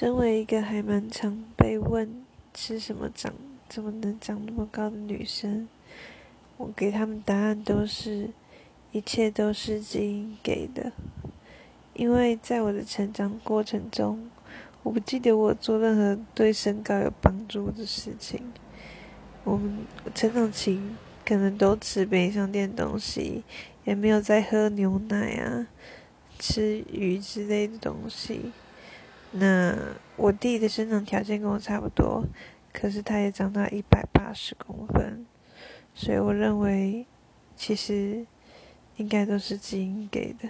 身为一个还蛮常被问吃什么长、怎么能长那么高的女生，我给他们答案都是，一切都是基因给的。因为在我的成长过程中，我不记得我做任何对身高有帮助的事情。我们成长期可能都吃便利商店东西，也没有在喝牛奶啊、吃鱼之类的东西。那我弟的生长条件跟我差不多，可是他也长到一百八十公分，所以我认为其实应该都是基因给的。